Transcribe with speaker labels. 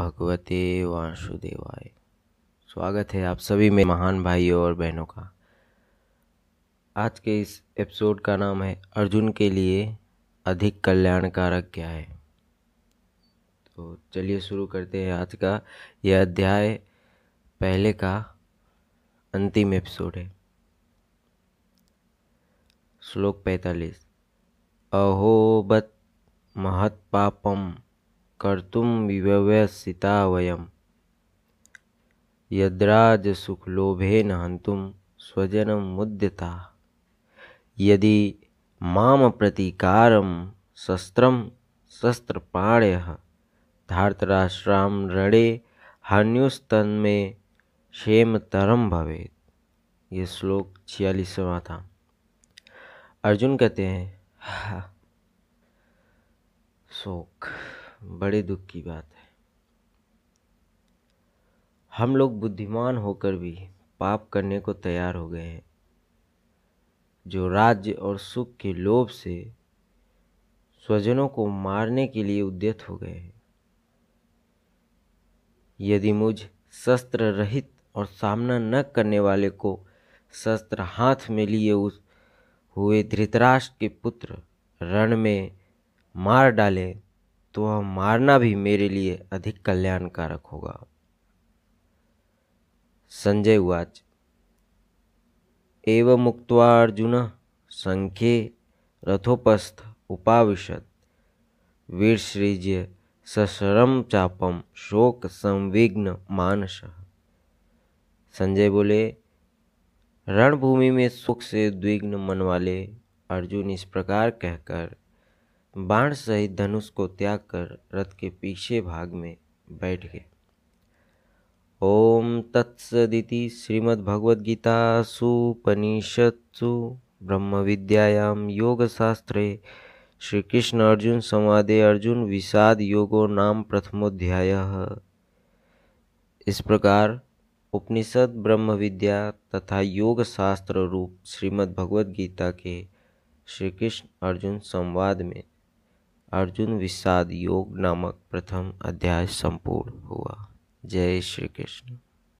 Speaker 1: भगवते वासुदेवाय। स्वागत है आप सभी में महान भाइयों और बहनों का। आज के इस एपिसोड का नाम है अर्जुन के लिए अधिक कल्याणकारक क्या है? तो चलिए शुरू करते हैं आज का यह अध्याय, पहले का अंतिम एपिसोड है। श्लोक पैतालीस। अहो बत महत्पापम। कर्तुं विव्यवसिता वयं यद्राजसुखलोभेन हन्तुं स्वजनं मुद्यता। यदि माँ प्रतीकारं शस्त्रं शस्त्रपाणयः, धार्तराष्ट्रां रणे हान्युस्तन्मे क्षेमतरम भवेत। ये श्लोक छियालीसवा था अर्जुन कहते हैं, शोक। बड़े दुख की बात है। हम लोग बुद्धिमान होकर भी पाप करने को तैयार हो गए हैं। जो राज्य और सुख के लोभ से स्वजनों को मारने के लिए उद्यत हो गए हैं। यदि मुझ शस्त्र रहित और सामना न करने वाले को शस्त्र हाथ में लिए उस हुए धृतराष्ट्र के पुत्र रण में मार डाले तो वह मारना भी मेरे लिए अधिक कल्याणकारक होगा। संजय उवाच एव मुक्त्वा अर्जुन संख्ये रथोपस्थ उपाविशत। वीरश्रीज्य सशरम चापम शोक संविघ्न मानस। संजय बोले, रणभूमि में सुख से उद्विग्न मन वाले अर्जुन इस प्रकार कहकर बाण सहित धनुष को त्याग कर रथ के पीछे भाग में बैठ गए। ओम तत्सदिति श्रीमद्भगवद्गीतासु ब्रह्म विद्यायाम योग शास्त्रे श्री कृष्ण अर्जुन संवादे अर्जुन विषाद योगो नाम प्रथमोध्याय। इस प्रकार उपनिषद ब्रह्म विद्या तथा योग शास्त्र रूप श्रीमद् भगवद गीता के श्री कृष्ण अर्जुन संवाद में अर्जुन विषाद योग नामक प्रथम अध्याय संपूर्ण हुआ। जय श्री कृष्ण।